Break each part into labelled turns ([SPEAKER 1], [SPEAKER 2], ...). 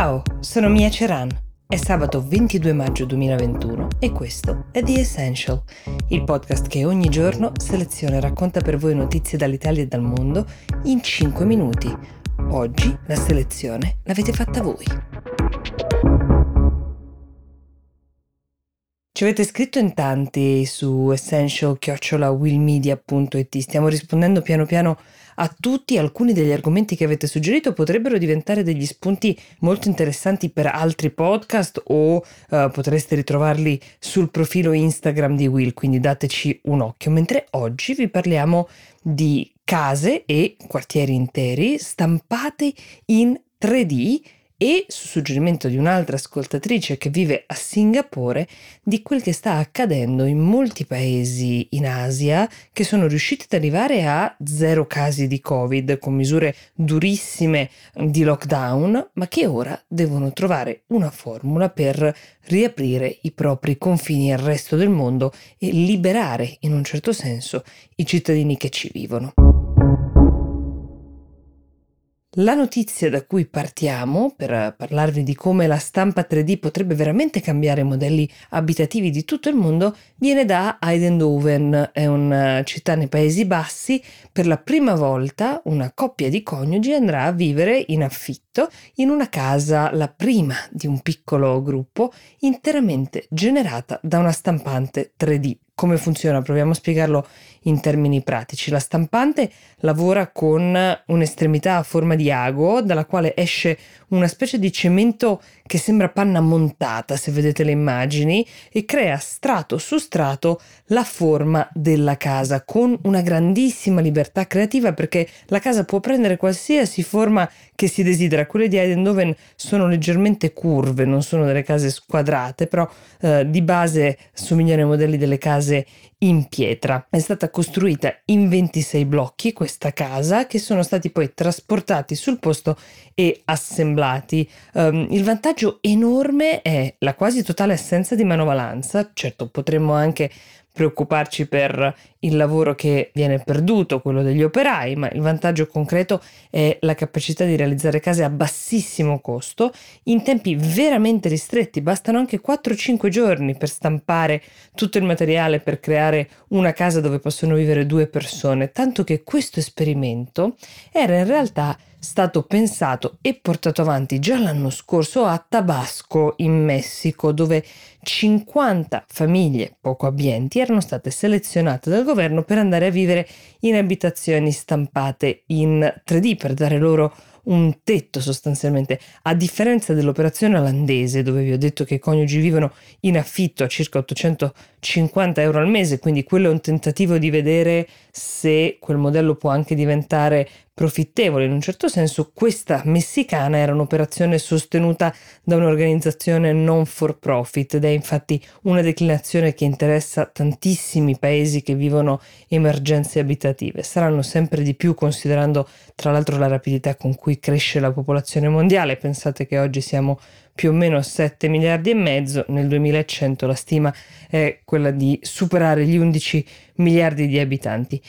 [SPEAKER 1] Ciao, sono Mia Ceran. È sabato 22 maggio 2021 e questo è The Essential, il podcast che ogni giorno seleziona e racconta per voi notizie dall'Italia e dal mondo in 5 minuti. Oggi la selezione l'avete fatta voi. Ci avete scritto in tanti su essential-willmedia.it, stiamo rispondendo piano piano a tutti, alcuni degli argomenti che avete suggerito potrebbero diventare degli spunti molto interessanti per altri podcast o uh, potreste ritrovarli sul profilo Instagram di Will, quindi dateci un occhio, mentre oggi vi parliamo di case e quartieri interi stampate in 3D e, su suggerimento di un'altra ascoltatrice che vive a Singapore, di quel che sta accadendo in molti paesi in Asia che sono riusciti ad arrivare a zero casi di Covid con misure durissime di lockdown, ma che ora devono trovare una formula per riaprire i propri confini al resto del mondo e liberare in un certo senso i cittadini che ci vivono. La notizia da cui partiamo per parlarvi di come la stampa 3D potrebbe veramente cambiare i modelli abitativi di tutto il mondo viene da Eindhoven, è una città nei Paesi Bassi. Per la prima volta una coppia di coniugi andrà a vivere in affitto in una casa, la prima di un piccolo gruppo, interamente generata da una stampante 3D come funziona? Proviamo a spiegarlo in termini pratici. La stampante lavora con un'estremità a forma di ago dalla quale esce una specie di cemento che sembra panna montata, se vedete le immagini, e crea strato su strato la forma della casa con una grandissima libertà creativa perché la casa può prendere qualsiasi forma che si desidera. Quelle di Eindhoven sono leggermente curve, non sono delle case squadrate, però eh, di base somigliano ai modelli delle case in pietra. È stata costruita in 26 blocchi questa casa che sono stati poi trasportati sul posto e assemblati. Um, il vantaggio enorme è la quasi totale assenza di manovalanza, certo potremmo anche preoccuparci per il lavoro che viene perduto, quello degli operai, ma il vantaggio concreto è la capacità di realizzare case a bassissimo costo in tempi veramente ristretti, bastano anche 4-5 giorni per stampare tutto il materiale per creare una casa dove possono vivere due persone, tanto che questo esperimento era in realtà stato pensato e portato avanti già l'anno scorso a Tabasco in Messico, dove 50 famiglie poco abbienti erano state selezionate dal governo per andare a vivere in abitazioni stampate in 3D per dare loro un tetto sostanzialmente, a differenza dell'operazione olandese dove vi ho detto che i coniugi vivono in affitto a circa 850 euro al mese, quindi quello è un tentativo di vedere se quel modello può anche diventare profittevole in un certo senso, questa messicana era un'operazione sostenuta da un'organizzazione non for profit ed è infatti una declinazione che interessa tantissimi paesi che vivono emergenze abitative. Saranno sempre di più considerando tra l'altro la rapidità con cui cresce la popolazione mondiale. Pensate che oggi siamo più o meno 7 miliardi e mezzo, nel 2100 la stima è quella di superare gli 11 miliardi di abitanti.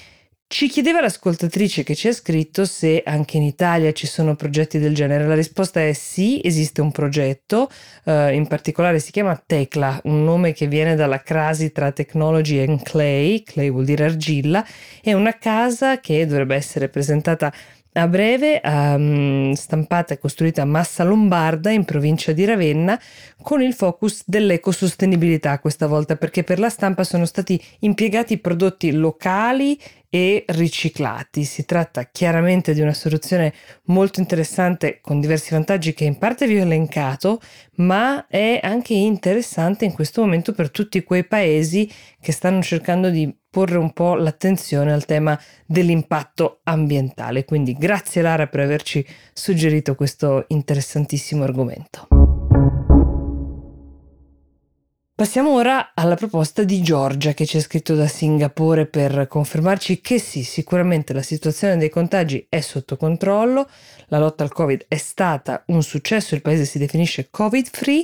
[SPEAKER 1] Ci chiedeva l'ascoltatrice che ci ha scritto se anche in Italia ci sono progetti del genere. La risposta è sì, esiste un progetto, uh, in particolare si chiama Tecla, un nome che viene dalla crasi tra technology e clay, clay vuol dire argilla, è una casa che dovrebbe essere presentata a breve, um, stampata e costruita a Massa Lombarda in provincia di Ravenna con il focus dell'ecosostenibilità questa volta perché per la stampa sono stati impiegati prodotti locali e riciclati. Si tratta chiaramente di una soluzione molto interessante con diversi vantaggi che in parte vi ho elencato, ma è anche interessante in questo momento per tutti quei paesi che stanno cercando di porre un po' l'attenzione al tema dell'impatto ambientale. Quindi grazie Lara per averci suggerito questo interessantissimo argomento. Passiamo ora alla proposta di Giorgia che ci ha scritto da Singapore per confermarci che sì, sicuramente la situazione dei contagi è sotto controllo, la lotta al Covid è stata un successo, il paese si definisce Covid free,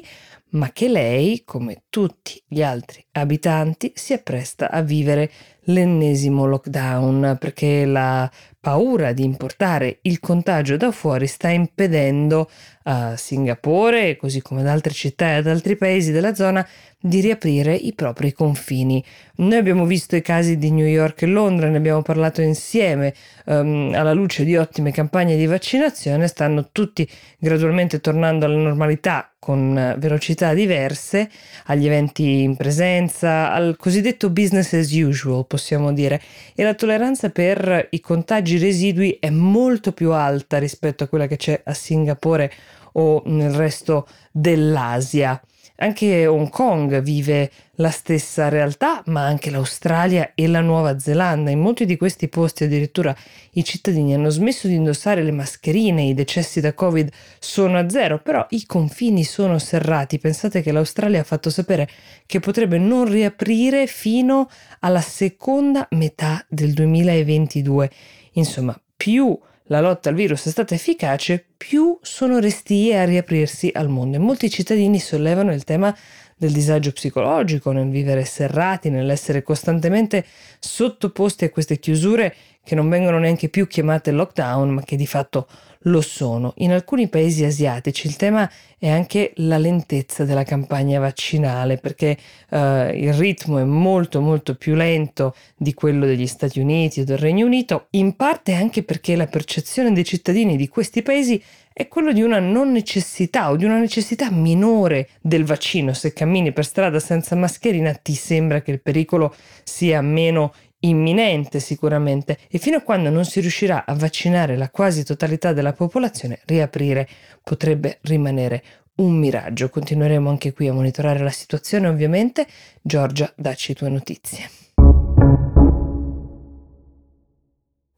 [SPEAKER 1] ma che lei, come tutti gli altri abitanti, si appresta a vivere l'ennesimo lockdown perché la paura di importare il contagio da fuori sta impedendo a Singapore, così come ad altre città e ad altri paesi della zona, di riaprire i propri confini. Noi abbiamo visto i casi di New York e Londra, ne abbiamo parlato insieme, um, alla luce di ottime campagne di vaccinazione, stanno tutti gradualmente tornando alla normalità con velocità diverse, agli eventi in presenza, al cosiddetto business as usual, possiamo dire, e la tolleranza per i contagi residui è molto più alta rispetto a quella che c'è a Singapore o nel resto dell'Asia. Anche Hong Kong vive la stessa realtà, ma anche l'Australia e la Nuova Zelanda. In molti di questi posti addirittura i cittadini hanno smesso di indossare le mascherine, i decessi da Covid sono a zero, però i confini sono serrati. Pensate che l'Australia ha fatto sapere che potrebbe non riaprire fino alla seconda metà del 2022. Insomma, più la lotta al virus è stata efficace, più sono restie a riaprirsi al mondo. E molti cittadini sollevano il tema del disagio psicologico, nel vivere serrati, nell'essere costantemente sottoposti a queste chiusure che non vengono neanche più chiamate lockdown, ma che di fatto lo sono. In alcuni paesi asiatici il tema è anche la lentezza della campagna vaccinale, perché eh, il ritmo è molto molto più lento di quello degli Stati Uniti o del Regno Unito, in parte anche perché la percezione dei cittadini di questi paesi è quello di una non necessità o di una necessità minore del vaccino. Se cammini per strada senza mascherina ti sembra che il pericolo sia meno imminente sicuramente e fino a quando non si riuscirà a vaccinare la quasi totalità della popolazione, riaprire potrebbe rimanere un miraggio. Continueremo anche qui a monitorare la situazione ovviamente. Giorgia, dacci tue notizie.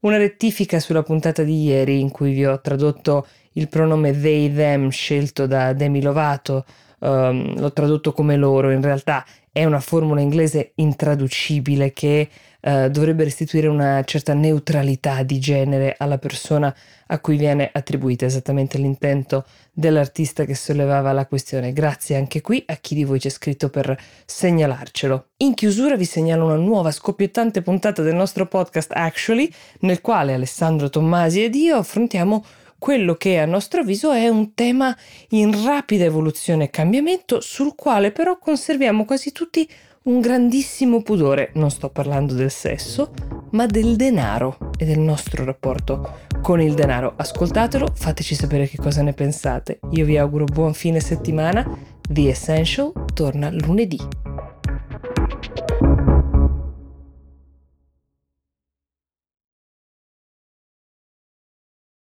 [SPEAKER 1] Una rettifica sulla puntata di ieri in cui vi ho tradotto il pronome they them scelto da Demi Lovato, um, l'ho tradotto come loro, in realtà è una formula inglese intraducibile che eh, dovrebbe restituire una certa neutralità di genere alla persona a cui viene attribuita esattamente l'intento dell'artista che sollevava la questione. Grazie anche qui a chi di voi c'è scritto per segnalarcelo. In chiusura vi segnalo una nuova scoppiettante puntata del nostro podcast Actually, nel quale Alessandro Tommasi ed io affrontiamo quello che a nostro avviso è un tema in rapida evoluzione e cambiamento, sul quale però conserviamo quasi tutti un grandissimo pudore, non sto parlando del sesso, ma del denaro e del nostro rapporto con il denaro. Ascoltatelo, fateci sapere che cosa ne pensate. Io vi auguro buon fine settimana. The Essential torna lunedì.